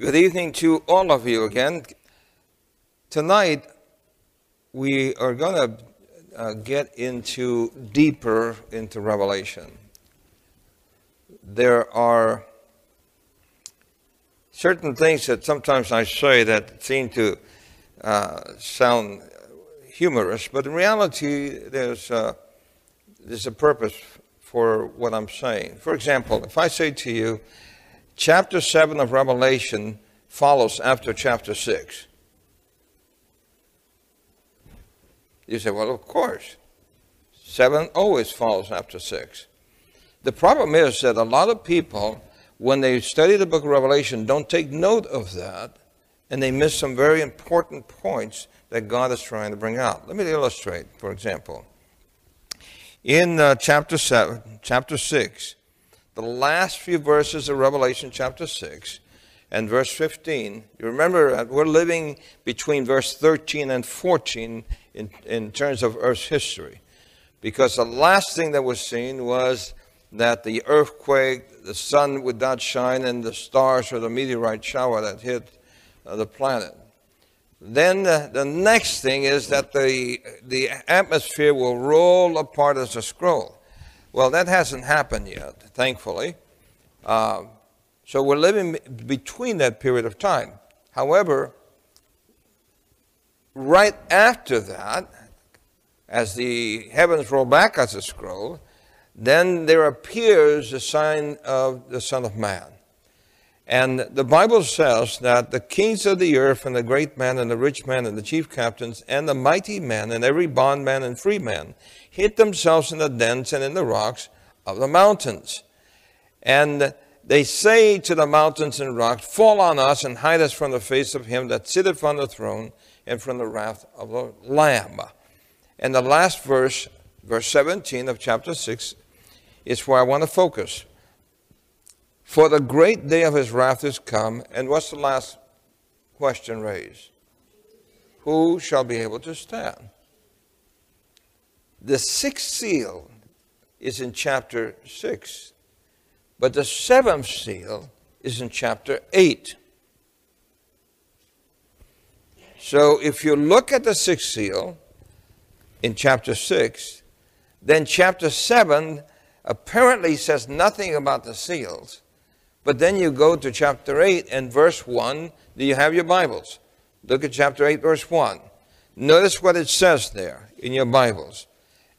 Good evening to all of you again. Tonight, we are going to uh, get into deeper into Revelation. There are certain things that sometimes I say that seem to uh, sound humorous, but in reality, there's, uh, there's a purpose for what I'm saying. For example, if I say to you, chapter 7 of Revelation follows after chapter 6. You say, well, of course. 7 always follows after 6. The problem is that a lot of people, when they study the book of Revelation, don't take note of that, and they miss some very important points that God is trying to bring out. Let me illustrate, for example. In uh, chapter 7, chapter 6, the last few verses of Revelation chapter 6 and verse 15, you remember we're living between verse 13 and 14 in, in terms of Earth's history. Because the last thing that was seen was that the earthquake, the sun would not shine, and the stars or the meteorite shower that hit uh, the planet. Then uh, the next thing is that the, the atmosphere will roll apart as a scroll. Well, that hasn't happened yet, thankfully. Uh, so we're living between that period of time. However, right after that, as the heavens roll back as a scroll, then there appears the sign of the Son of Man. And the Bible says that the kings of the earth and the great man and the rich man and the chief captains and the mighty men and every bondman and free man hid themselves in the dens and in the rocks of the mountains. And they say to the mountains and rocks, Fall on us and hide us from the face of him that sitteth on the throne and from the wrath of the Lamb. And the last verse, verse 17 of chapter 6, is where I want to focus. For the great day of his wrath is come. And what's the last question raised? Who shall be able to stand? The sixth seal is in chapter 6, but the seventh seal is in chapter 8. So if you look at the sixth seal in chapter 6, then chapter 7 apparently says nothing about the seals. But then you go to chapter 8 and verse 1. Do you have your Bibles? Look at chapter 8, verse 1. Notice what it says there in your Bibles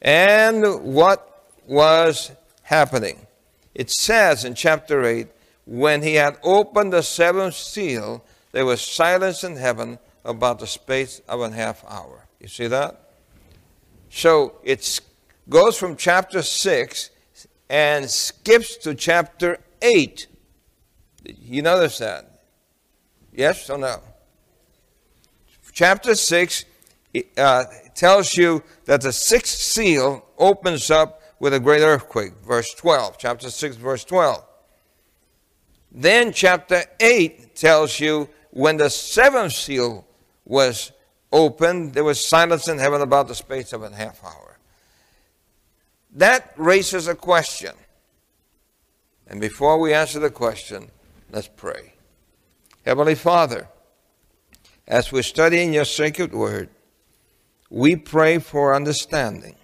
and what was happening. It says in chapter 8, when he had opened the seventh seal, there was silence in heaven about the space of a half hour. You see that? So it goes from chapter 6 and skips to chapter 8. You notice that? Yes or no? Chapter 6 uh, tells you that the sixth seal opens up with a great earthquake. Verse 12, chapter 6, verse 12. Then chapter 8 tells you when the seventh seal was opened, there was silence in heaven about the space of a half hour. That raises a question. And before we answer the question, let's pray. Heavenly Father, as we're studying your sacred word, we pray for understanding.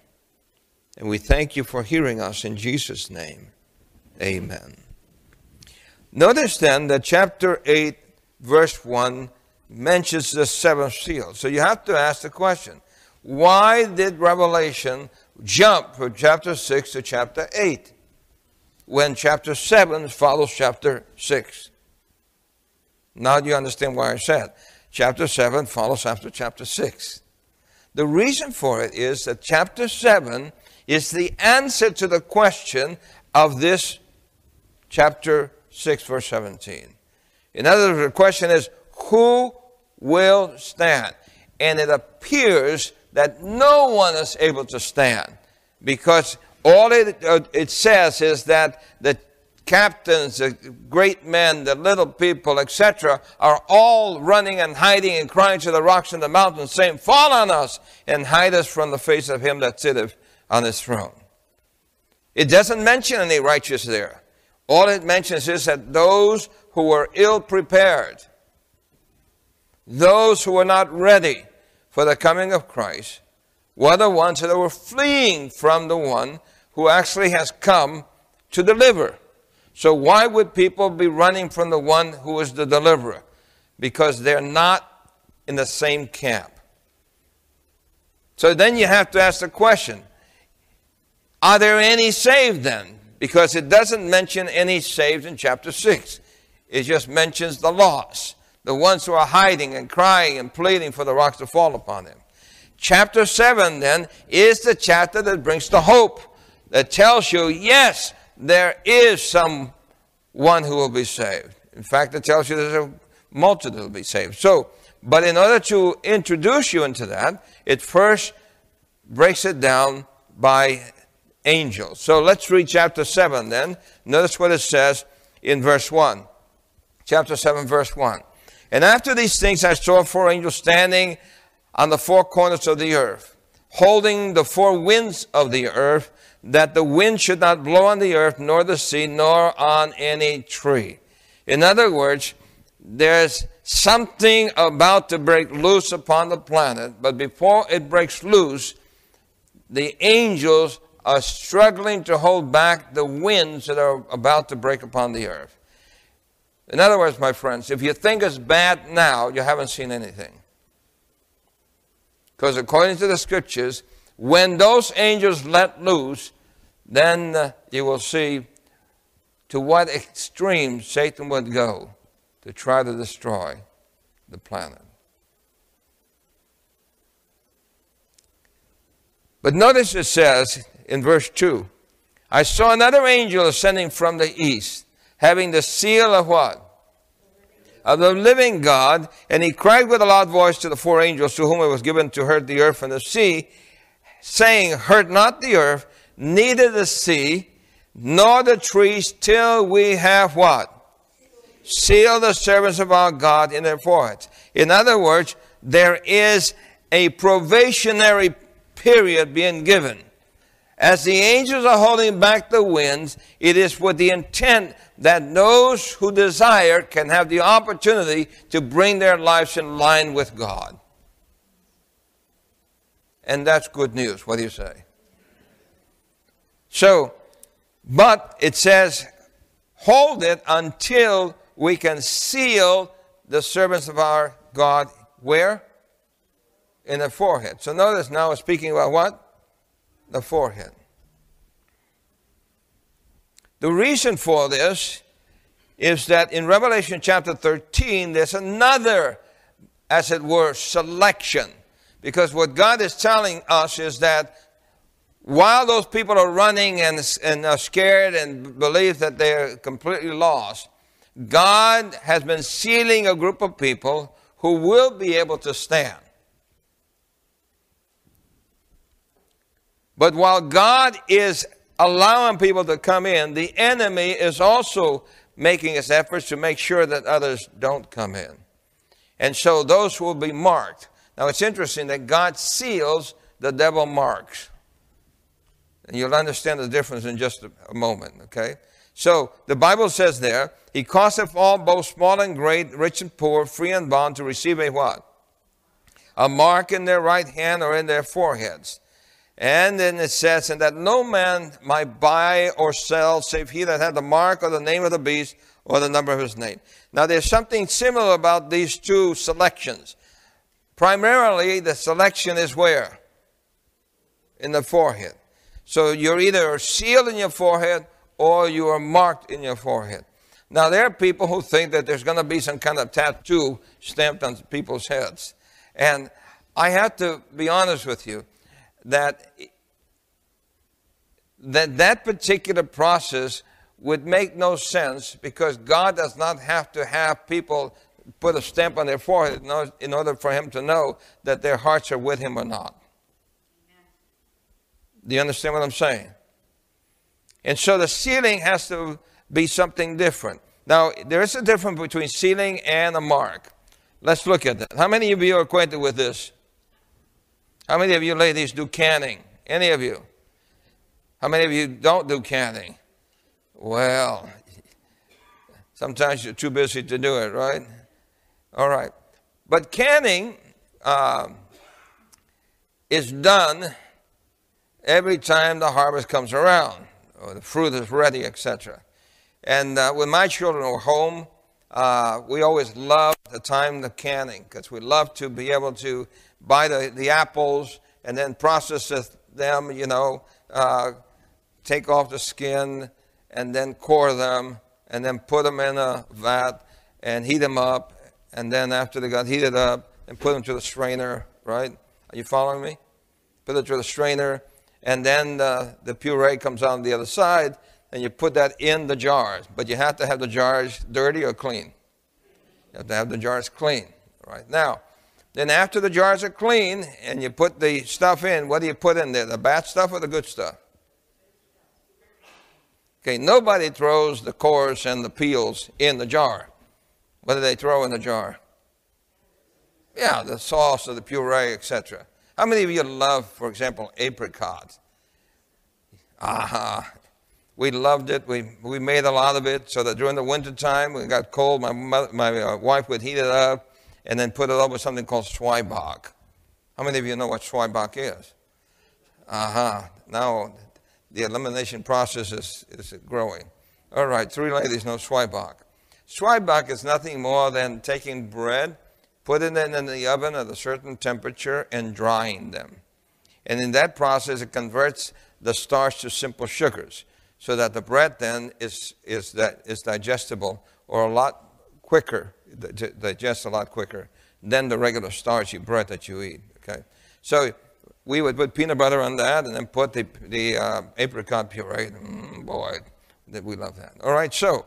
And we thank you for hearing us in Jesus' name. Amen. Notice then that chapter 8, verse 1 mentions the seventh seal. So you have to ask the question why did Revelation jump from chapter 6 to chapter 8 when chapter 7 follows chapter 6? Now you understand why I said chapter 7 follows after chapter 6? The reason for it is that chapter 7 is the answer to the question of this chapter 6, verse 17. In other words, the question is, who will stand? And it appears that no one is able to stand because all it, uh, it says is that the captains, the great men, the little people, etc., are all running and hiding and crying to the rocks and the mountains, saying, Fall on us and hide us from the face of him that sitteth on his throne. It doesn't mention any righteous there. All it mentions is that those who were ill prepared. Those who were not ready for the coming of Christ were the ones that were fleeing from the one who actually has come to deliver. So, why would people be running from the one who is the deliverer? Because they're not in the same camp. So then you have to ask the question Are there any saved then? Because it doesn't mention any saved in chapter 6, it just mentions the lost, the ones who are hiding and crying and pleading for the rocks to fall upon them. Chapter 7 then is the chapter that brings the hope that tells you, yes, there is someone who will be saved. In fact, it tells you there's a multitude that will be saved. So, but in order to introduce you into that, it first breaks it down by angels. So let's read chapter 7 then. Notice what it says in verse 1. Chapter 7, verse 1. And after these things I saw four angels standing on the four corners of the earth, holding the four winds of the earth, that the wind should not blow on the earth, nor the sea, nor on any tree. In other words, there's something about to break loose upon the planet, but before it breaks loose, the angels are struggling to hold back the winds that are about to break upon the earth. In other words, my friends, if you think it's bad now, you haven't seen anything. Because according to the scriptures, when those angels let loose, then uh, you will see to what extreme Satan would go to try to destroy the planet. But notice it says in verse 2 I saw another angel ascending from the east, having the seal of what? Of the living God, and he cried with a loud voice to the four angels to whom it was given to hurt the earth and the sea, saying, Hurt not the earth, neither the sea, nor the trees, till we have what? Seal the servants of our God in their foreheads. In other words, there is a probationary period being given. As the angels are holding back the winds, it is with the intent that those who desire can have the opportunity to bring their lives in line with God. And that's good news. What do you say? So, but it says, hold it until we can seal the servants of our God where? In the forehead. So notice now it's speaking about what? The forehead. The reason for this is that in Revelation chapter 13, there's another, as it were, selection. Because what God is telling us is that while those people are running and, and are scared and believe that they're completely lost, God has been sealing a group of people who will be able to stand. But while God is allowing people to come in, the enemy is also making his efforts to make sure that others don't come in. And so those will be marked. Now it's interesting that God seals, the devil marks. And you'll understand the difference in just a moment, okay? So the Bible says there, He causeth all, both small and great, rich and poor, free and bond, to receive a what? A mark in their right hand or in their foreheads. And then it says, and that no man might buy or sell save he that had the mark or the name of the beast or the number of his name. Now there's something similar about these two selections. Primarily, the selection is where? In the forehead. So you're either sealed in your forehead or you are marked in your forehead. Now, there are people who think that there's going to be some kind of tattoo stamped on people's heads. And I have to be honest with you that that, that particular process would make no sense because God does not have to have people put a stamp on their forehead in order for Him to know that their hearts are with Him or not. Do you understand what I'm saying? And so the sealing has to be something different. Now, there is a difference between sealing and a mark. Let's look at that. How many of you are acquainted with this? How many of you ladies do canning? Any of you? How many of you don't do canning? Well, Sometimes you're too busy to do it, right? All right. But canning uh, is done every time the harvest comes around, or the fruit is ready, etc. And uh, when my children were home, uh, we always loved the time of canning because we love to be able to buy the, the apples and then process them, you know, uh, take off the skin and then core them and then put them in a vat and heat them up. And then after they got heated up, and put them to the strainer, right? Are you following me? Put it to the strainer, and then the, the puree comes out on the other side, and you put that in the jars. But you have to have the jars dirty or clean. You have to have the jars clean, right? Now, then after the jars are clean and you put the stuff in, what do you put in there? The bad stuff or the good stuff? Okay, nobody throws the cores and the peels in the jar. What do they throw in the jar? Yeah, the sauce or the puree, etc. How many of you love, for example, apricots? Aha. We loved it. We, we made a lot of it so that during the winter time, when it got cold, my, mother, my uh, wife would heat it up and then put it up with something called zwieback. How many of you know what zwieback is? Uh-huh. Now, the elimination process is, is growing. All right, three ladies know zwieback. Zwieback is nothing more than taking bread, putting it in the oven at a certain temperature, and drying them. And in that process, it converts the starch to simple sugars so that the bread then is, is, that, is digestible or a lot quicker, digests a lot quicker than the regular starchy bread that you eat. Okay, so we would put peanut butter on that and then put the, the uh, apricot puree. Mm, boy, that we love that. All right, so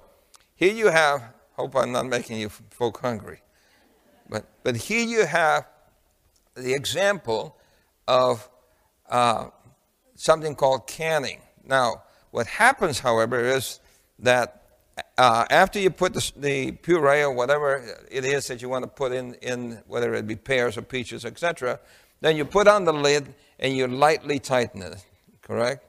here you have. Hope I'm not making you folk hungry, but but here you have the example of uh, something called canning. Now, what happens, however, is that uh, after you put the, the, puree or whatever it is that you want to put in, in whether it be pears or peaches, etc., then you put on the lid and you lightly tighten it, correct?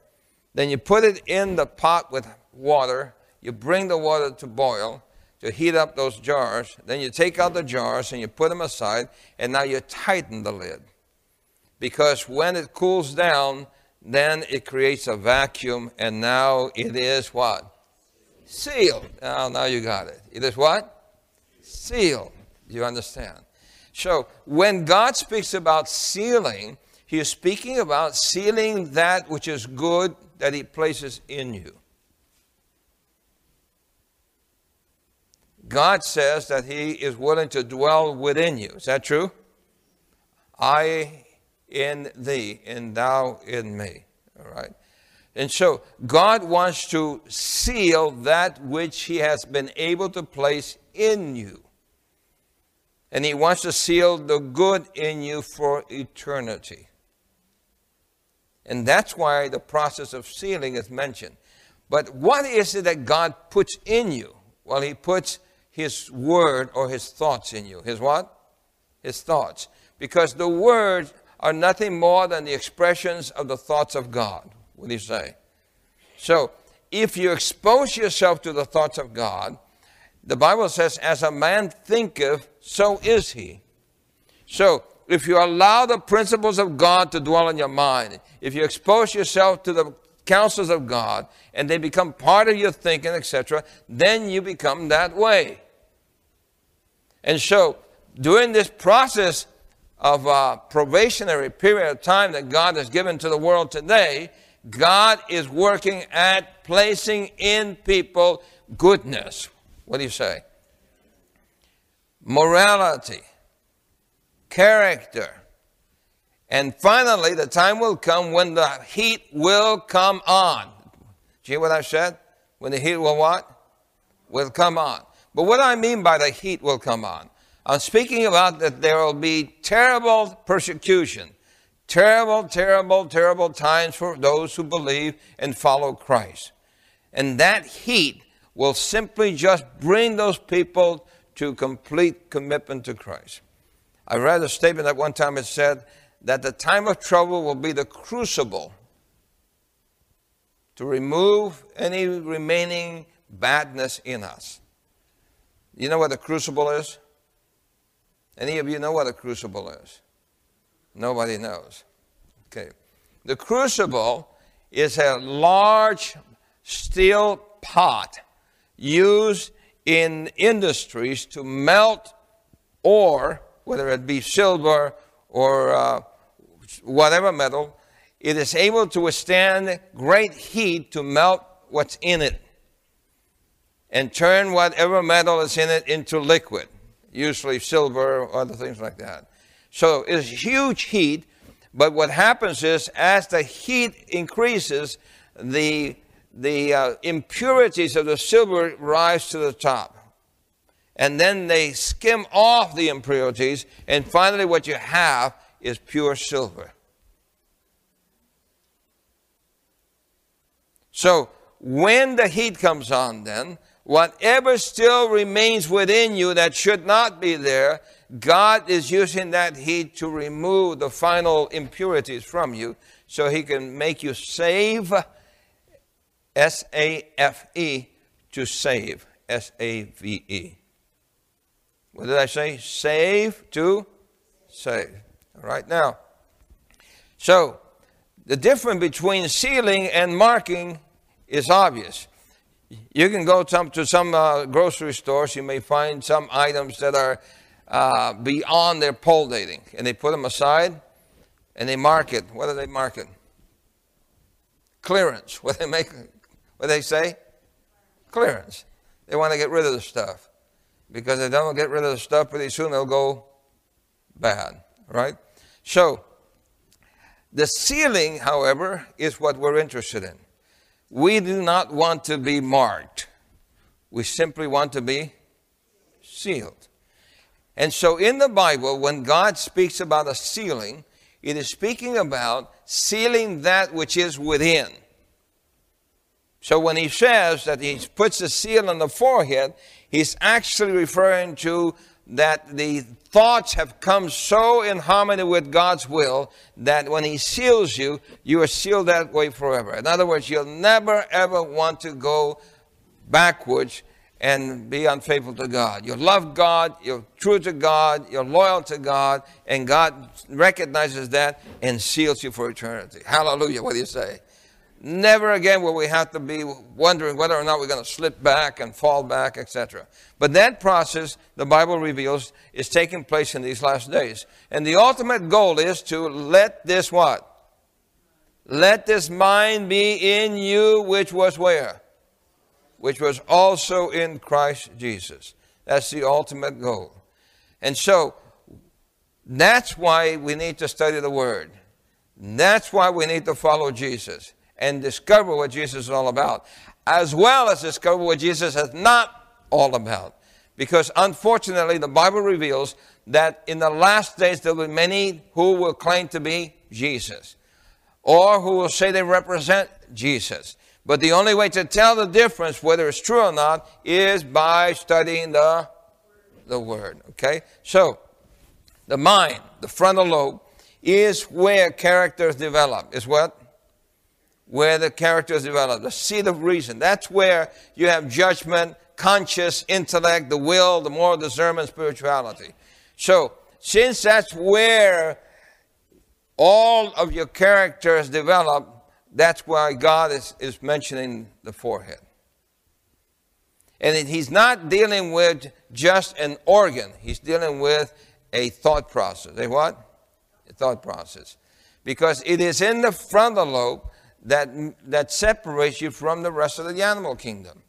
Then you put it in the pot with water. You bring the water to boil to heat up those jars. Then you take out the jars and you put them aside, and now you tighten the lid. Because when it cools down, then it creates a vacuum, and now it is what? Sealed. Now, now you got it. It is what? Sealed. You understand? So, when God speaks about sealing, He is speaking about sealing that which is good that He places in you. God says that He is willing to dwell within you. Is that true? I in thee and thou in me. All right. And so God wants to seal that which He has been able to place in you. And He wants to seal the good in you for eternity. And that's why the process of sealing is mentioned. But what is it that God puts in you? Well, He puts His word or His thoughts in you. His what? His thoughts. Because the words are nothing more than the expressions of the thoughts of God. What do you say? So, if you expose yourself to the thoughts of God, the Bible says, as a man thinketh, so is he. So, if you allow the principles of God to dwell in your mind, if you expose yourself to the counsels of God and they become part of your thinking, etc., then you become that way. And so, during this process of a probationary period of time that God has given to the world today, God is working at placing in people goodness. What do you say? Morality, character. And finally, the time will come when the heat will come on. Do you hear what I said? When the heat will what? Will come on. But what I mean by the heat will come on, I'm speaking about that there will be terrible persecution, terrible, terrible, terrible times for those who believe and follow Christ. And that heat will simply just bring those people to complete commitment to Christ. I read a statement at one time it said that the time of trouble will be the crucible to remove any remaining badness in us. You know what a crucible is? Any of you know what a crucible is? Nobody knows. Okay. The crucible is a large steel pot used in industries to melt ore, whether it be silver or uh, whatever metal. It is able to withstand great heat to melt what's in it and turn whatever metal is in it into liquid, usually silver or other things like that. So it's huge heat, but what happens is as the heat increases, the, the uh, impurities of the silver rise to the top. And then they skim off the impurities, and finally, what you have is pure silver. So, when the heat comes on, then, whatever still remains within you that should not be there, God is using that heat to remove the final impurities from you so he can make you save S A F E to save S A V E. What did I say? Save to save. All right now. So the difference between sealing and marking is obvious. You can go to some uh, grocery stores, you may find some items that are uh, beyond their pole dating, and they put them aside and they mark it. What do they mark it? Clearance. What they make? What they say? Clearance. They want to get rid of the stuff because if they don't get rid of the stuff pretty soon, they'll go bad. Right? So the sealing, however, is what we're interested in. We do not want to be marked. We simply want to be sealed. And so in the Bible, when God speaks about a sealing, it is speaking about sealing that which is within. So when he says that he puts a seal on the forehead, he's actually referring to that the thoughts have come so in harmony with God's will that when He seals you, you are sealed that way forever. In other words, you'll never ever want to go backwards and be unfaithful to God. You love God, you're true to God, you're loyal to God, and God recognizes that and seals you for eternity. Hallelujah. What do you say? Never again will we have to be wondering whether or not we're going to slip back and fall back, etc. But that process, the Bible reveals, is taking place in these last days. And the ultimate goal is to let this what? Let this mind be in you, which was where? Which was also in Christ Jesus. That's the ultimate goal. And so, that's why we need to study the Word. That's why we need to follow Jesus and discover what Jesus is all about, as well as discover what Jesus is not all about. Because unfortunately, the Bible reveals that in the last days there will be many who will claim to be Jesus or who will say they represent Jesus. But the only way to tell the difference, whether it's true or not, is by studying the, the Word. Okay? So, the mind, the frontal lobe, is where characters develop. Is what? Where the characters develop. The seat of reason. That's where you have judgment, conscious, intellect, the will, the moral discernment, spirituality. So, since that's where all of your characters develop, that's why God is, is mentioning the forehead. And he's not dealing with just an organ, he's dealing with a thought process. A what? A thought process. Because it is in the frontal lobe that, that separates you from the rest of the animal kingdom.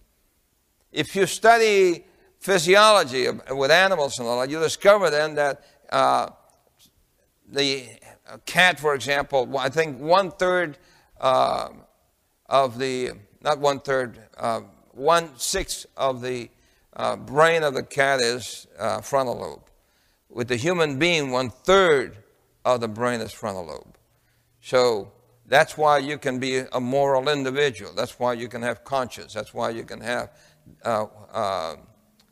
If you study physiology with animals and all that, you discover then that uh, the cat, for example, I think one third uh, of the, not one third, uh, one sixth of the uh, brain of the cat is uh, frontal lobe. With the human being, one third of the brain is frontal lobe. So that's why you can be a moral individual. That's why you can have conscience. That's why you can have uh, uh,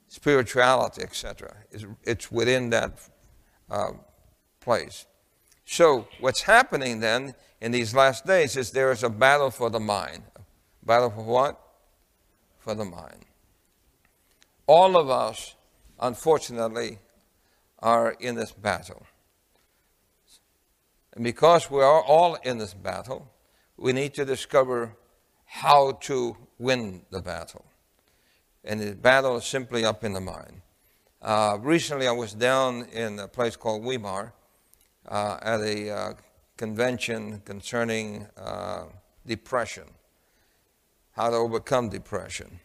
spirituality, etc. It's, it's, within that uh, place. So what's happening then in these last days is there is a battle for the mind. Battle for what? For the mind. All of us unfortunately, are in this battle. And because we are all in this battle, we need to discover how to win the battle. And the battle is simply up in the mind. Uh, recently, I was down in a place called Weimar uh, at a uh, convention concerning uh, depression, how to overcome depression.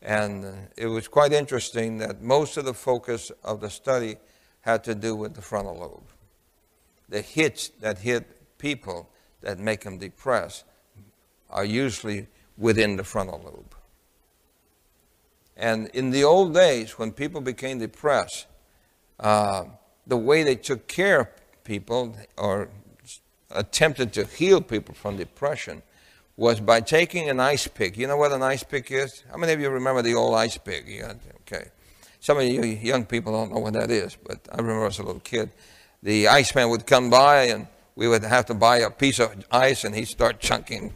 And it was quite interesting that most of the focus of the study had to do with the frontal lobe. The hits that hit people that make them depressed are usually within the frontal lobe. And in the old days, when people became depressed, uh, the way they took care of people or attempted to heal people from depression was by taking an ice pick. You know what an ice pick is? How many of you remember the old ice pick? Yeah, okay. Some of you young people don't know what that is, but I remember as a little kid, the iceman would come by and we would have to buy a piece of ice and he'd start chunking,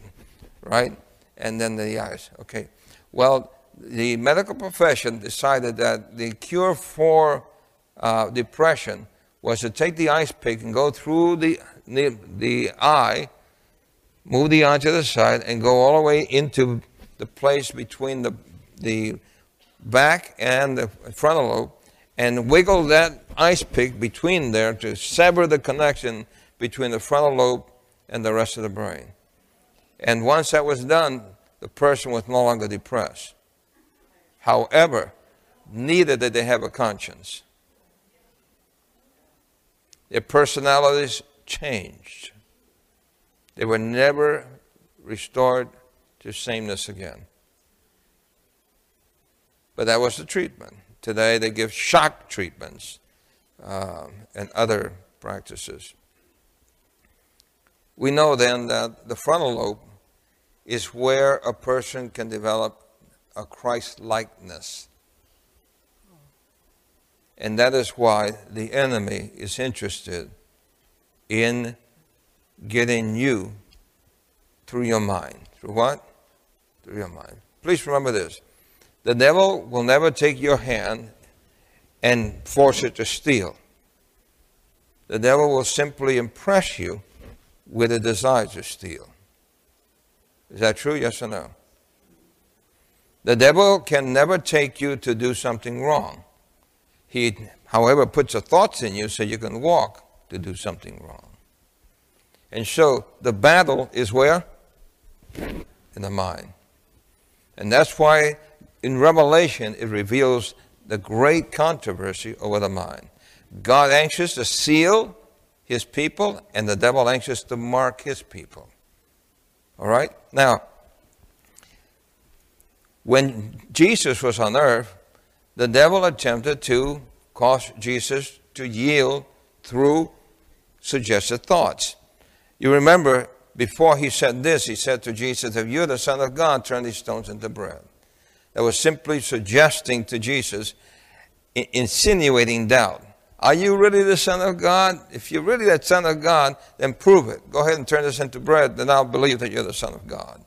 right? And then the ice. Okay. Well, the medical profession decided that the cure for uh, depression was to take the ice pick and go through the, the, the eye, move the eye to the side, and go all the way into the place between the, the back and the frontal lobe, and wiggle that ice pick between there to sever the connection between the frontal lobe and the rest of the brain. And once that was done, the person was no longer depressed. However, neither did they have a conscience. Their personalities changed. They were never restored to sameness again. But that was the treatment. Today they give shock treatments um, and other practices. We know then that the frontal lobe is where a person can develop a Christ likeness. And that is why the enemy is interested in getting you through your mind. Through what? Through your mind. Please remember this. The devil will never take your hand and force it to steal. The devil will simply impress you with a desire to steal. Is that true? Yes or no? The devil can never take you to do something wrong. He, however, puts the thoughts in you so you can walk to do something wrong. And so the battle is where? In the mind. And that's why in Revelation it reveals the great controversy over the mind. God anxious to seal his people, and the devil anxious to mark his people. All right? Now, when Jesus was on earth, the devil attempted to cause Jesus to yield through suggested thoughts. You remember, before he said this, he said to Jesus, If you're the Son of God, turn these stones into bread. That was simply suggesting to Jesus, insinuating doubt. Are you really the Son of God? If you're really the Son of God, then prove it. Go ahead and turn this into bread, then I'll believe that you're the Son of God.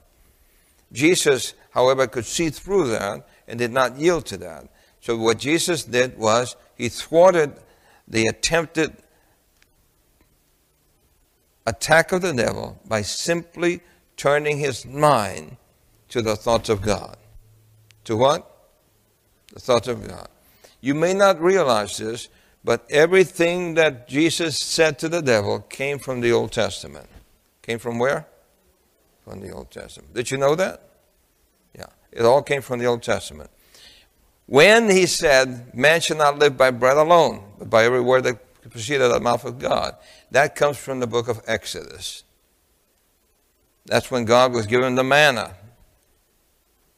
Jesus, however, could see through that and did not yield to that. So what Jesus did was he thwarted the attempted attack of the devil by simply turning his mind to the thoughts of God. To what? The thoughts of God. You may not realize this, but everything that Jesus said to the devil came from the Old Testament. Came from where? from the Old Testament. Did you know that? Yeah, it all came from the Old Testament. When he said, Man shall not live by bread alone, but by every word that proceeded out of the mouth of God, that comes from the book of Exodus. That's when God was giving the manna.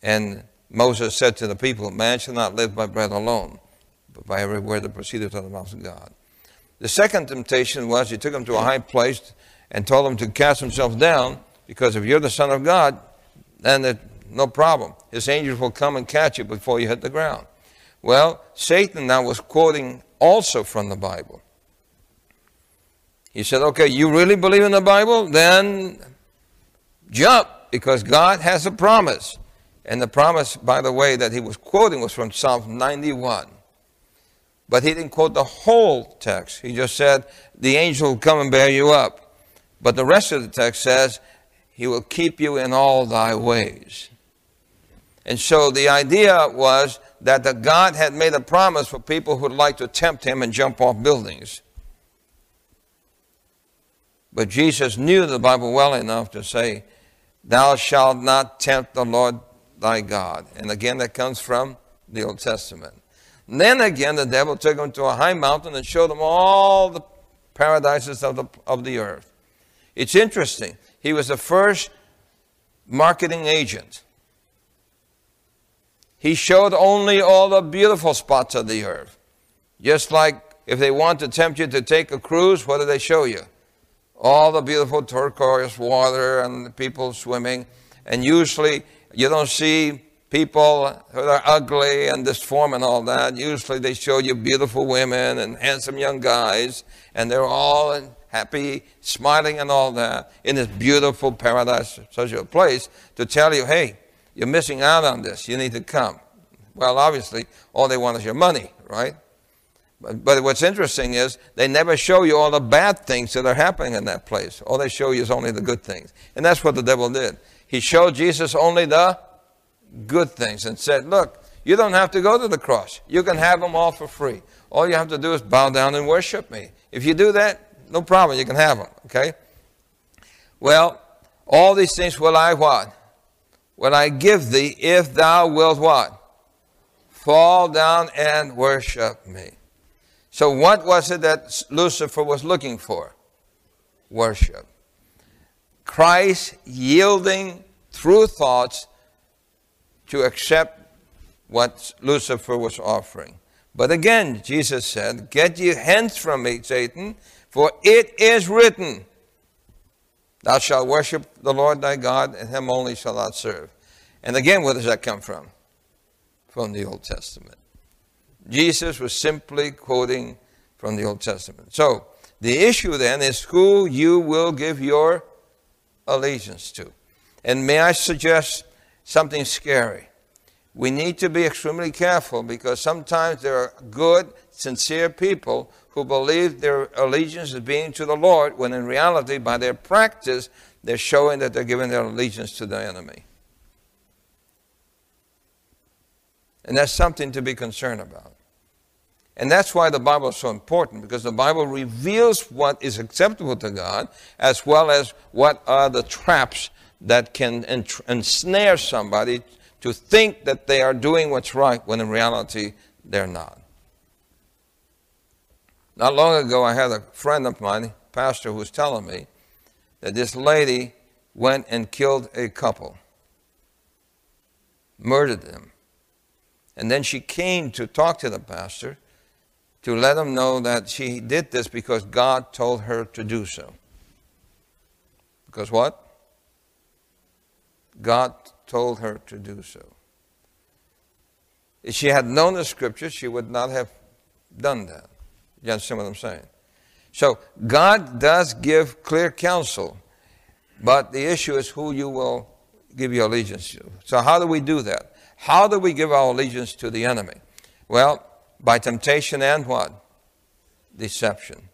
And Moses said to the people, Man shall not live by bread alone, but by every word that proceeded out of the mouth of God. The second temptation was he took them to a high place and told them to cast themselves down because if you're the Son of God, then no problem. His angels will come and catch you before you hit the ground. Well, Satan now was quoting also from the Bible. He said, okay, you really believe in the Bible? Then jump, because God has a promise. And the promise, by the way, that he was quoting was from Psalm 91. But he didn't quote the whole text. He just said, The angel will come and bear you up. But the rest of the text says, He will keep you in all thy ways. And so the idea was that the God had made a promise for people who would like to tempt him and jump off buildings. But Jesus knew the Bible well enough to say, Thou shalt not tempt the Lord thy God. And again, that comes from the Old Testament. And then again, the devil took him to a high mountain and showed him all the paradises of the, of the earth. It's interesting. He was the first marketing agent. He showed only all the beautiful spots of the earth. Just like if they want to tempt you to take a cruise, what do they show you? All the beautiful turquoise water and the people swimming. And usually you don't see people who are ugly and disform and all that. Usually they show you beautiful women and handsome young guys, and they're all happy, smiling and all that in this beautiful paradise, such a place to tell you, hey, you're missing out on this. You need to come. Well, obviously, all they want is your money, right? But, but what's interesting is they never show you all the bad things that are happening in that place. All they show you is only the good things. And that's what the devil did. He showed Jesus only the good things and said, Look, you don't have to go to the cross. You can have them all for free. All you have to do is bow down and worship me. If you do that, no problem, you can have them, okay? Well, all these things will I what? Will I give thee if thou wilt what? Fall down and worship me. So, what was it that Lucifer was looking for? Worship. Christ yielding through thoughts to accept what Lucifer was offering. But again, Jesus said, Get ye hence from me, Satan, for it is written, Thou shalt worship the Lord thy God, and him only shalt thou serve. And again, where does that come from? From the Old Testament. Jesus was simply quoting from the Old Testament. So, the issue then is who you will give your allegiance to. And may I suggest something scary. We need to be extremely careful because sometimes there are good, sincere people who believe their allegiance is being to the Lord, when in reality, by their practice, they're showing that they're giving their allegiance to the enemy. And that's something to be concerned about. And that's why the Bible is so important, because the Bible reveals what is acceptable to God, as well as what are the traps that can ensnare somebody to think that they are doing what's right when in reality they're not. Not long ago, I had a friend of mine, pastor, who was telling me that this lady went and killed a couple, murdered them. And then she came to talk to the pastor to let him know that she did this because God told her to do so. Because what? God told her to do so. If she had known the scripture, she would not have done that. You understand what I'm saying? So God does give clear counsel, but the issue is who you will give your allegiance to. So how do we do that? How do we give our allegiance to the enemy? Well, by temptation and what? Deception.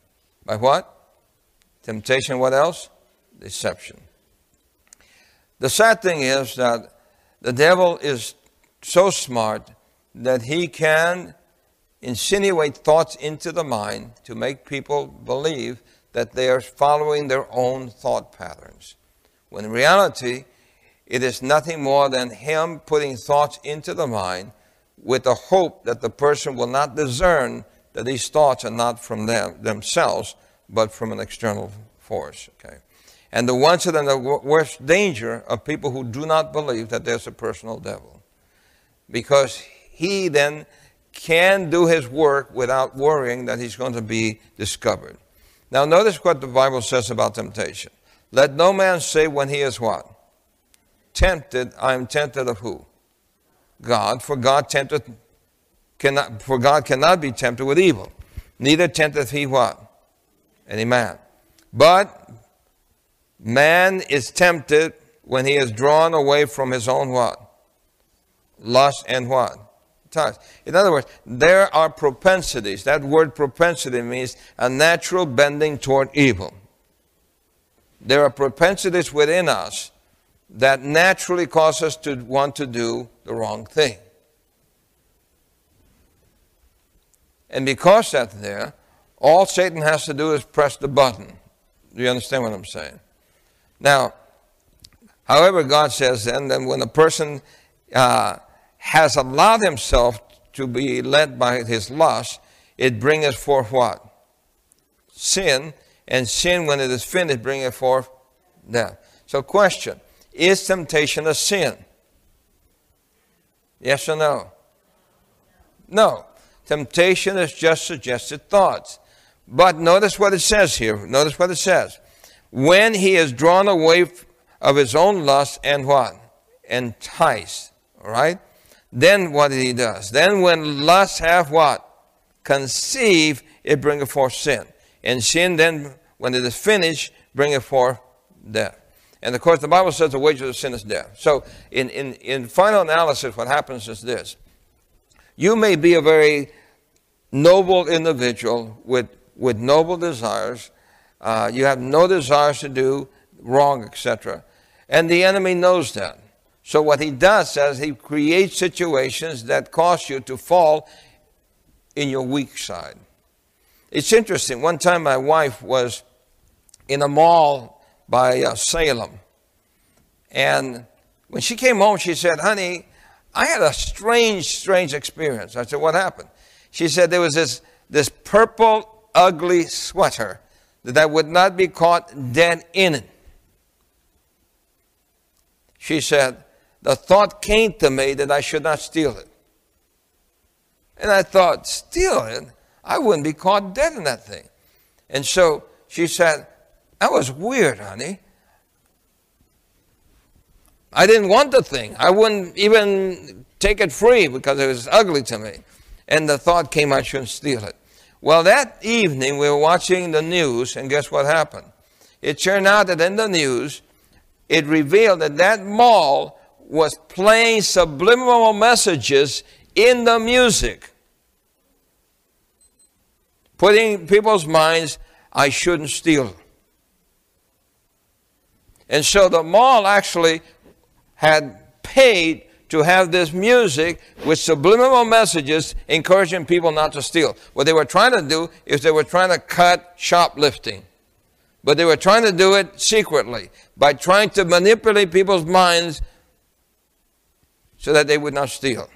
By what? Temptation, what else? Deception. The sad thing is that the devil is so smart that he can insinuate thoughts into the mind to make people believe that they are following their own thought patterns. When in reality, it is nothing more than him putting thoughts into the mind with the hope that the person will not discern that these thoughts are not from them themselves, but from an external force. Okay. And the ones that are in the worst danger are people who do not believe that there's a personal devil. Because he then can do his work without worrying that he's going to be discovered. Now, notice what the Bible says about temptation. Let no man say when he is what? Tempted, I am tempted of who? God, for God tempted cannot for God cannot be tempted with evil. Neither tempteth he what? Any man. But Man is tempted when he is drawn away from his own what? Lust and what? times. In other words, there are propensities. That word propensity means a natural bending toward evil. There are propensities within us that naturally cause us to want to do the wrong thing. And because that's there, all Satan has to do is press the button. Do you understand what I'm saying? Now, however, God says then that when a person uh, has allowed himself to be led by his lust, it bringeth forth what? Sin. And sin, when it is finished, bringeth forth death. So, question Is temptation a sin? Yes or no? No. Temptation is just suggested thoughts. But notice what it says here. Notice what it says. When he is drawn away of his own lust and what? Enticed. right? Then what he does? Then when lust have what? Conceive, it bringeth forth sin. And sin then, when it is finished, bringeth forth death. And of course, the Bible says the wages of sin is death. So, in, in, in final analysis, what happens is this you may be a very noble individual with, with noble desires. Uh, you have no desires to do wrong, etc. And the enemy knows that. So what he does is he creates situations that cause you to fall in your weak side. It's interesting. One time my wife was in a mall by uh, Salem. And when she came home, she said, honey, I had a strange, strange experience. I said, what happened? She said there was this, this purple, ugly sweater that I would not be caught dead in it. She said, the thought came to me that I should not steal it. And I thought, steal it? I wouldn't be caught dead in that thing. And so she said, that was weird, honey. I didn't want the thing. I wouldn't even take it free because it was ugly to me. And the thought came I shouldn't steal it. Well, that evening we were watching the news, and guess what happened? It turned out that in the news, it revealed that that mall was playing subliminal messages in the music, putting people's minds, I shouldn't steal. And so the mall actually had paid to have this music with subliminal messages encouraging people not to steal. What they were trying to do is they were trying to cut shoplifting. But they were trying to do it secretly by trying to manipulate people's minds so that they would not steal.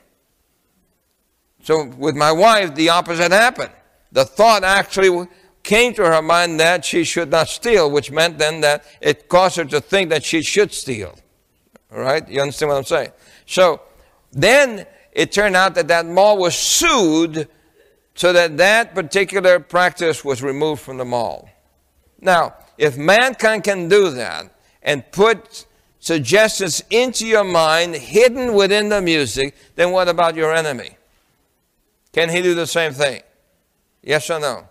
So with my wife, the opposite happened. The thought actually came to her mind that she should not steal, which meant then that it caused her to think that she should steal. Right? You understand what I'm saying? So then it turned out that that mall was sued so that that particular practice was removed from the mall. Now, if mankind can do that and put suggestions into your mind hidden within the music, then what about your enemy? Can he do the same thing? Yes or no?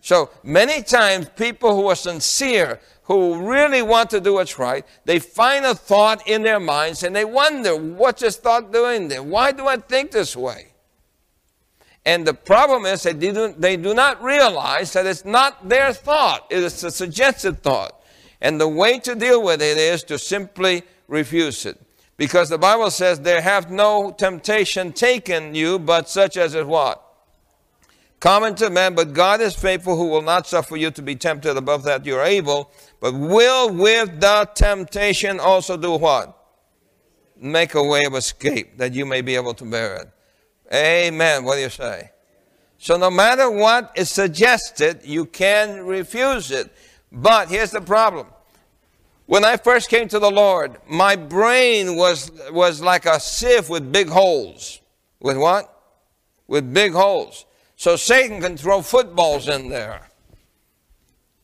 So many times, people who are sincere, who really want to do what's right, they find a thought in their minds and they wonder, what's this thought doing there? Why do I think this way? And the problem is they do, they do not realize that it's not their thought, it is a suggested thought. And the way to deal with it is to simply refuse it. Because the Bible says, there have no temptation taken you, but such as is what? Common to man, but God is faithful, who will not suffer you to be tempted above that you're able, but will with the temptation also do what? Make a way of escape, that you may be able to bear it. Amen. What do you say? So no matter what is suggested, you can refuse it. But here's the problem. When I first came to the Lord, my brain was, was like a sieve with big holes. With what? With big holes. So Satan can throw footballs in there.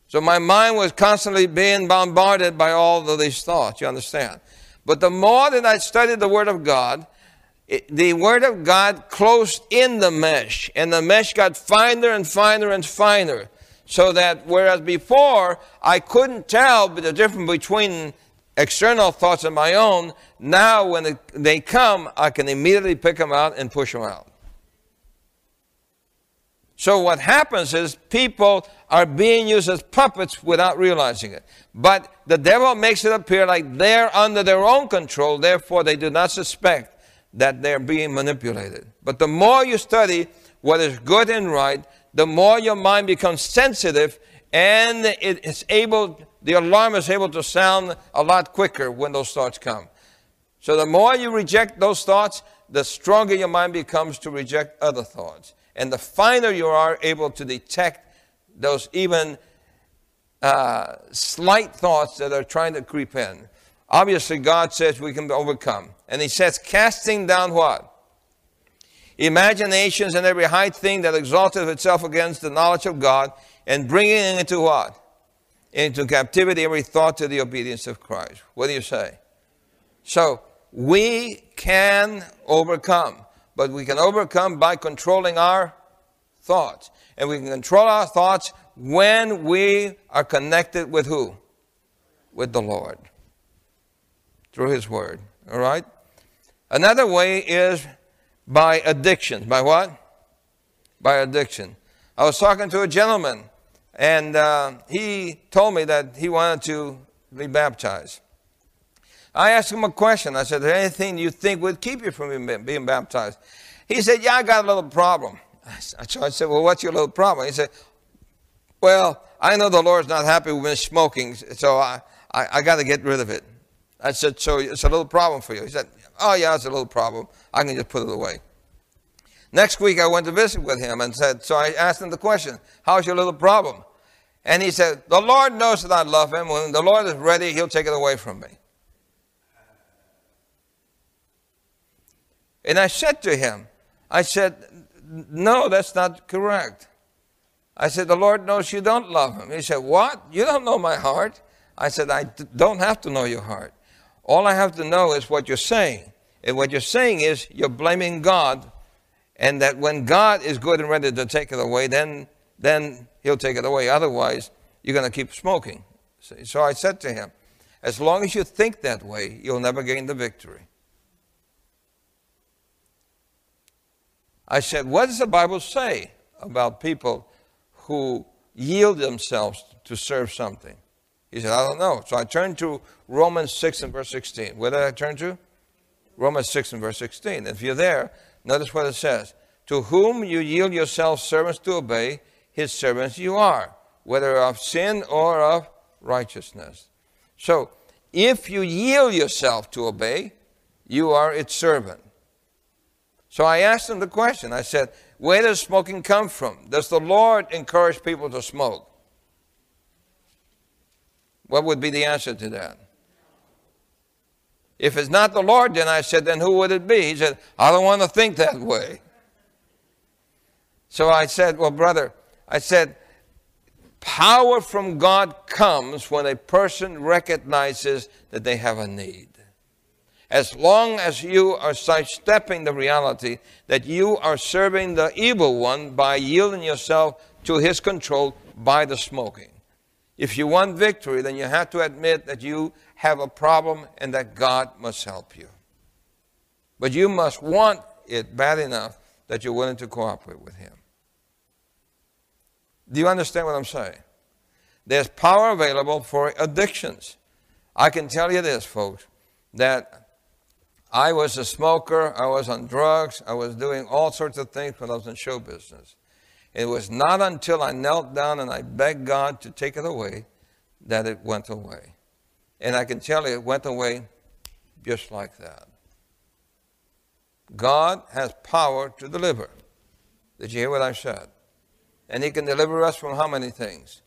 So my mind was constantly being bombarded by all of these thoughts, you understand? But the more that I studied the Word of God, it, the Word of God closed in the mesh, and the mesh got finer and finer and finer. So that whereas before I couldn't tell the difference between external thoughts and my own, now when they come, I can immediately pick them out and push them out. So what happens is people are being used as puppets without realizing it. But the devil makes it appear like they're under their own control, therefore they do not suspect that they're being manipulated. But the more you study what is good and right, the more your mind becomes sensitive and it is able, the alarm is able to sound a lot quicker when those thoughts come. So the more you reject those thoughts, the stronger your mind becomes to reject other thoughts. And the finer you are able to detect those even uh, slight thoughts that are trying to creep in. Obviously, God says we can overcome. And He says, casting down what? Imaginations and every high thing that exalteth itself against the knowledge of God, and bringing it into what? Into captivity every thought to the obedience of Christ. What do you say? So, we can overcome. But we can overcome by controlling our thoughts. And we can control our thoughts when we are connected with who? With the Lord. Through His Word. All right? Another way is by addiction. By what? By addiction. I was talking to a gentleman, and uh, he told me that he wanted to be baptized. I asked him a question. I said, Is there anything you think would keep you from being baptized? He said, Yeah, I got a little problem. So I said, Well, what's your little problem? He said, Well, I know the Lord's not happy with me smoking, so I, I, I got to get rid of it. I said, So it's a little problem for you? He said, Oh, yeah, it's a little problem. I can just put it away. Next week, I went to visit with him and said, So I asked him the question, How's your little problem? And he said, The Lord knows that I love him. When the Lord is ready, he'll take it away from me. And I said to him, I said, no, that's not correct. I said, the Lord knows you don't love him. He said, what? You don't know my heart? I said, I don't have to know your heart. All I have to know is what you're saying. And what you're saying is you're blaming God, and that when God is good and ready to take it away, then, then he'll take it away. Otherwise, you're going to keep smoking. So I said to him, as long as you think that way, you'll never gain the victory. I said, What does the Bible say about people who yield themselves to serve something? He said, I don't know. So I turned to Romans 6 and verse 16. Where did I turn to? Romans 6 and verse 16. If you're there, notice what it says. To whom you yield yourselves servants to obey, his servants you are, whether of sin or of righteousness. So, if you yield yourself to obey, you are its servant. So I asked him the question. I said, Where does smoking come from? Does the Lord encourage people to smoke? What would be the answer to that? If it's not the Lord, then I said, Then who would it be? He said, I don't want to think that way. So I said, Well, brother, I said, power from God comes when a person recognizes that they have a need as long as you are sidestepping the reality that you are serving the evil one by yielding yourself to his control by the smoking. If you want victory, then you have to admit that you have a problem and that God must help you. But you must want it bad enough that you're willing to cooperate with him. Do you understand what I'm saying? There's power available for addictions. I can tell you this, folks, that I was a smoker, I was on drugs, I was doing all sorts of things when I was in show business. It was not until I knelt down and I begged God to take it away that it went away. And I can tell you, it went away just like that. God has power to deliver. Did you hear what I said? And He can deliver us from how many things?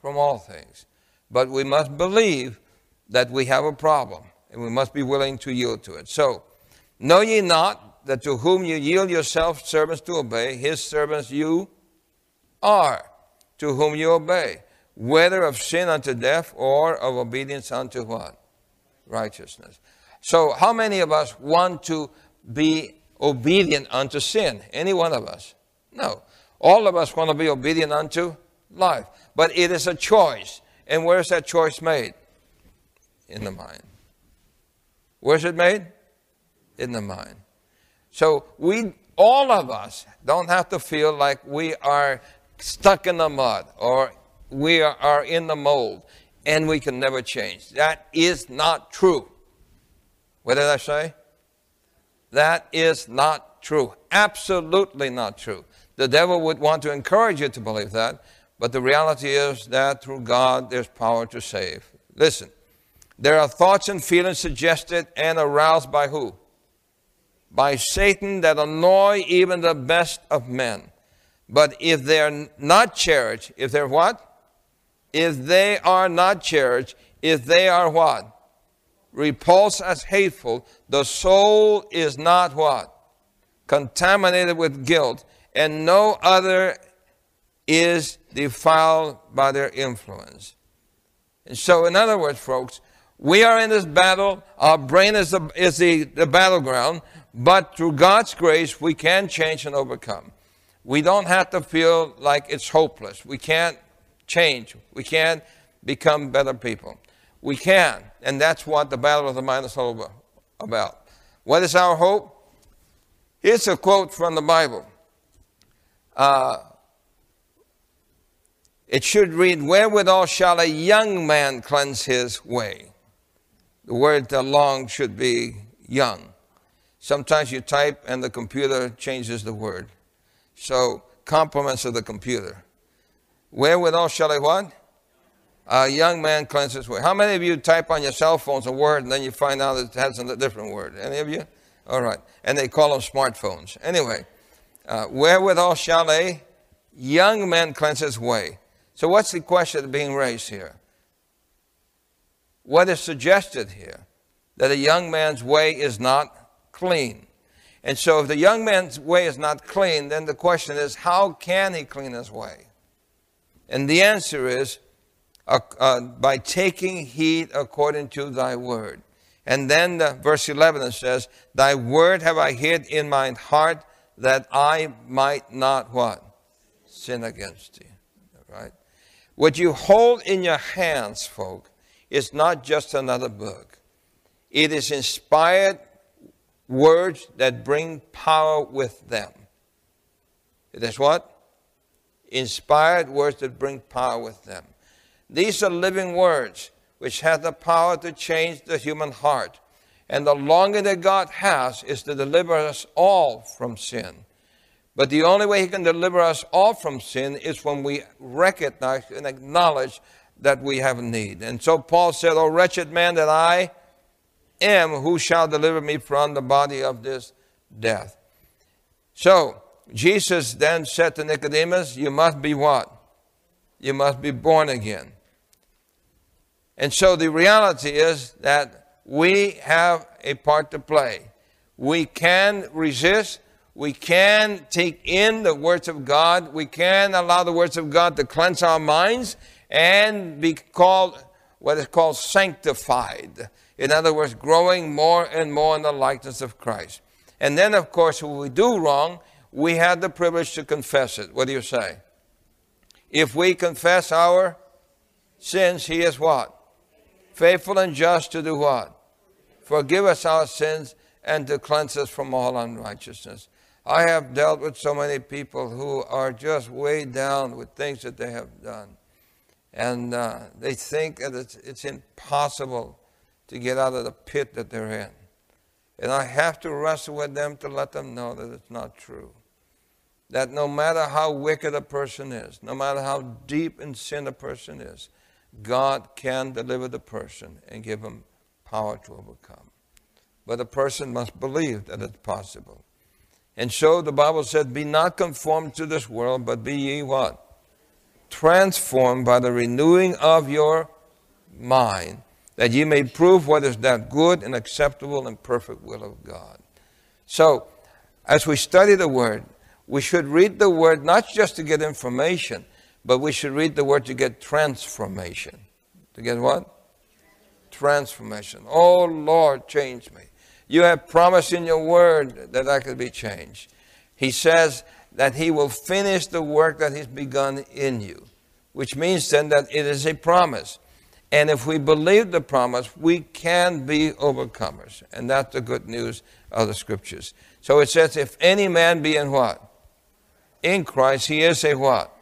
From all things. But we must believe that we have a problem and we must be willing to yield to it. So, know ye not that to whom you yield yourselves servants to obey, his servants you are, to whom you obey, whether of sin unto death or of obedience unto what? Righteousness. So, how many of us want to be obedient unto sin? Any one of us? No. All of us want to be obedient unto life. But it is a choice. And where is that choice made? In the mind. Where's it made? In the mind. So we, all of us, don't have to feel like we are stuck in the mud or we are in the mold and we can never change. That is not true. What did I say? That is not true. Absolutely not true. The devil would want to encourage you to believe that, but the reality is that through God there's power to save. Listen, there are thoughts and feelings suggested and aroused by who? By Satan that annoy even the best of men. But if they're not cherished, if they're what? If they are not cherished, if they are what? Repulsed as hateful, the soul is not what? Contaminated with guilt, and no other is defiled by their influence. And so, in other words, folks, we are in this battle. Our brain is, the, is the, the battleground, but through God's grace, we can change and overcome. We don't have to feel like it's hopeless. We can't change. We can't become better people. We can, and that's what the battle of the mind is all about. What is our hope? Here's a quote from the Bible. Uh, it should read, Wherewithal shall a young man cleanse his way? The word long should be young. Sometimes you type and the computer changes the word. So, compliments of the computer. Wherewithal shall I what? A young man cleanse his way. How many of you type on your cell phones a word and then you find out it has a different word? Any of you? All right. And they call them smartphones. Anyway, uh, wherewithal shall a young man cleanse his way? So, what's the question being raised here? What is suggested here? That a young man's way is not clean. And so, if the young man's way is not clean, then the question is, how can he clean his way? And the answer is, uh, uh, by taking heed according to thy word. And then the, verse 11 it says, Thy word have I hid in mine heart that I might not what? Sin against thee. Right? What you hold in your hands, folk, is not just another book. It is inspired words that bring power with them. Is what? Inspired words that bring power with them. These are living words which have the power to change the human heart. And the longing that God has is to deliver us all from sin. But the only way He can deliver us all from sin is when we recognize and acknowledge that we have need. And so Paul said, O wretched man that I am, who shall deliver me from the body of this death? So, Jesus then said to Nicodemus, You must be what? You must be born again. And so the reality is that we have a part to play. We can resist. We can take in the words of God. We can allow the words of God to cleanse our minds and be called what is called sanctified. In other words, growing more and more in the likeness of Christ. And then, of course, when we do wrong, we have the privilege to confess it. What do you say? If we confess our sins, He is what? Faithful and just to do what? Forgive us our sins and to cleanse us from all unrighteousness. I have dealt with so many people who are just weighed down with things that they have done. And uh, they think that it's, it's impossible to get out of the pit that they're in. And I have to wrestle with them to let them know that it's not true. That no matter how wicked a person is, no matter how deep in sin a person is, God can deliver the person and give him power to overcome. But a person must believe that it's possible. And so the Bible said, Be not conformed to this world, but be ye what? Transformed by the renewing of your mind, that ye may prove what is that good and acceptable and perfect will of God. So, as we study the Word, we should read the Word not just to get information, but we should read the Word to get transformation. To get what? Transformation. Oh Lord, change me. You have promised in your Word that I could be changed. He says that He will finish the work that He's begun in you, which means then that it is a promise. And if we believe the promise, we can be overcomers. And that's the good news of the scriptures. So it says, if any man be in what? In Christ, he is a what?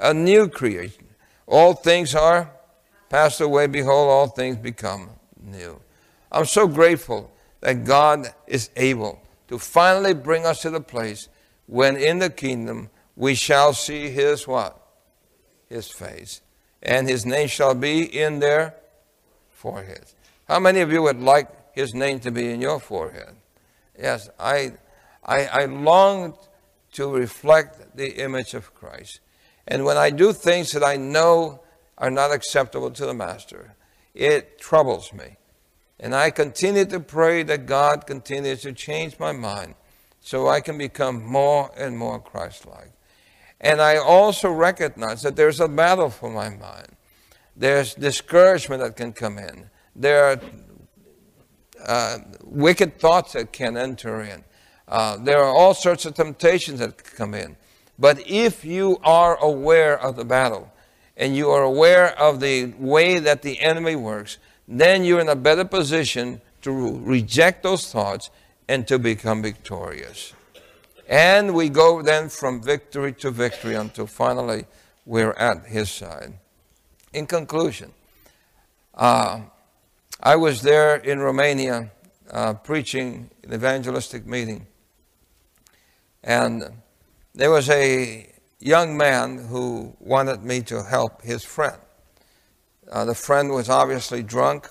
A new creation. All things are passed away. Behold, all things become new. I'm so grateful that God is able to finally bring us to the place when in the kingdom we shall see his what? His face and his name shall be in their foreheads. How many of you would like his name to be in your forehead? Yes, I, I, I long to reflect the image of Christ. And when I do things that I know are not acceptable to the Master, it troubles me. And I continue to pray that God continues to change my mind so I can become more and more Christ like. And I also recognize that there's a battle for my mind. There's discouragement that can come in. There are uh, wicked thoughts that can enter in. Uh, there are all sorts of temptations that come in. But if you are aware of the battle and you are aware of the way that the enemy works, then you're in a better position to reject those thoughts and to become victorious. And we go then from victory to victory until finally we're at his side. In conclusion, uh, I was there in Romania uh, preaching an evangelistic meeting. And there was a young man who wanted me to help his friend. Uh, the friend was obviously drunk.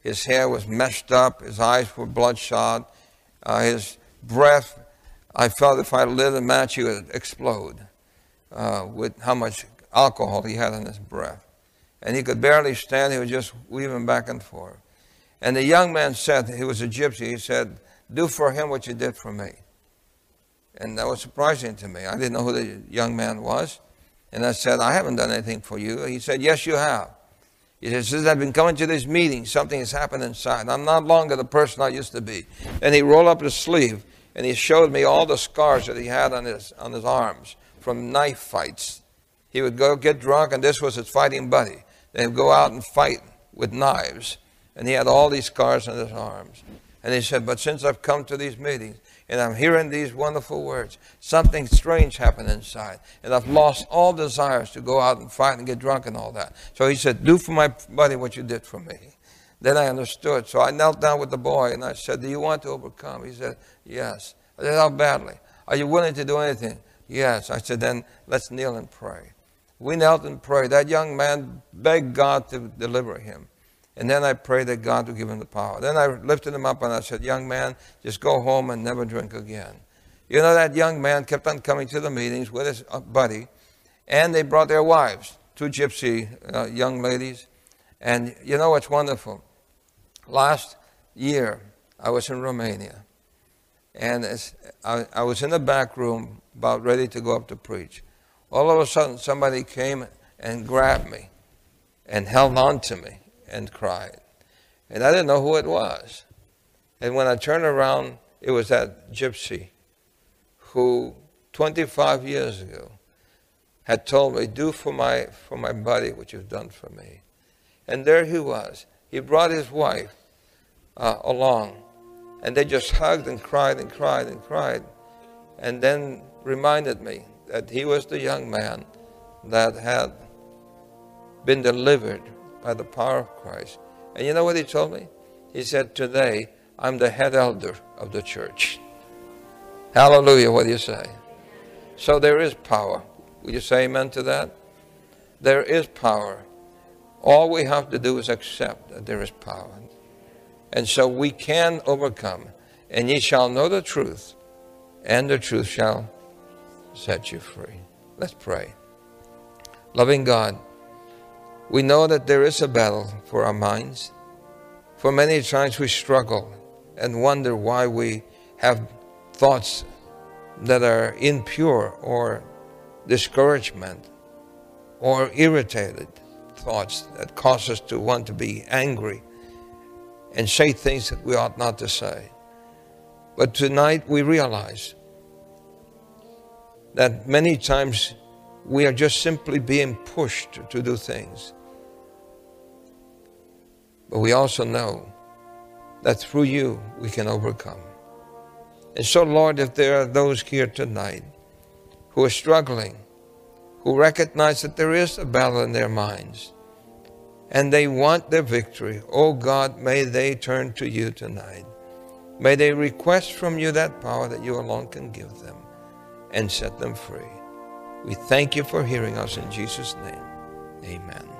His hair was messed up. His eyes were bloodshot. Uh, his breath I felt if I lit a match, he would explode uh, with how much alcohol he had in his breath. And he could barely stand, he was just weaving back and forth. And the young man said, he was a gypsy, he said, Do for him what you did for me. And that was surprising to me. I didn't know who the young man was. And I said, I haven't done anything for you. He said, Yes, you have. He said, Since I've been coming to this meeting, something has happened inside. I'm not longer the person I used to be. And he rolled up his sleeve and he showed me all the scars that he had on his, on his arms from knife fights. He would go get drunk, and this was his fighting buddy. They would go out and fight with knives, and he had all these scars on his arms. And he said, But since I've come to these meetings, and I'm hearing these wonderful words, something strange happened inside, and I've lost all desires to go out and fight and get drunk and all that. So he said, Do for my buddy what you did for me. Then I understood. So I knelt down with the boy and I said, Do you want to overcome? He said, Yes. I said, How badly? Are you willing to do anything? Yes. I said, Then let's kneel and pray. We knelt and prayed. That young man begged God to deliver him. And then I prayed that God would give him the power. Then I lifted him up and I said, Young man, just go home and never drink again. You know, that young man kept on coming to the meetings with his uh, buddy, and they brought their wives, two gypsy uh, young ladies. And you know what's wonderful? Last year, I was in Romania, and I, I was in the back room about ready to go up to preach. All of a sudden, somebody came and grabbed me and held on to me and cried. And I didn't know who it was. And when I turned around, it was that gypsy who 25 years ago had told me, Do for my, for my buddy what you've done for me. And there he was. He brought his wife uh, along. And they just hugged and cried and cried and cried. And then reminded me that he was the young man that had been delivered by the power of Christ. And you know what he told me? He said, Today I'm the head elder of the church. Hallelujah. What do you say? So there is power. Would you say amen to that? There is power. All we have to do is accept that there is power. And so we can overcome. And ye shall know the truth, and the truth shall set you free. Let's pray. Loving God, we know that there is a battle for our minds. For many times we struggle and wonder why we have thoughts that are impure or discouragement or irritated thoughts that cause us to want to be angry and say things that we ought not to say. But tonight we realize that many times we are just simply being pushed to do things. But we also know that through you we can overcome. And so, Lord, if there are those here tonight who are struggling, who recognize that there is a battle in their minds, and they want their victory, oh God, may they turn to you tonight. May they request from you that power that you alone can give them and set them free. We thank you for hearing us in Jesus' name. Amen.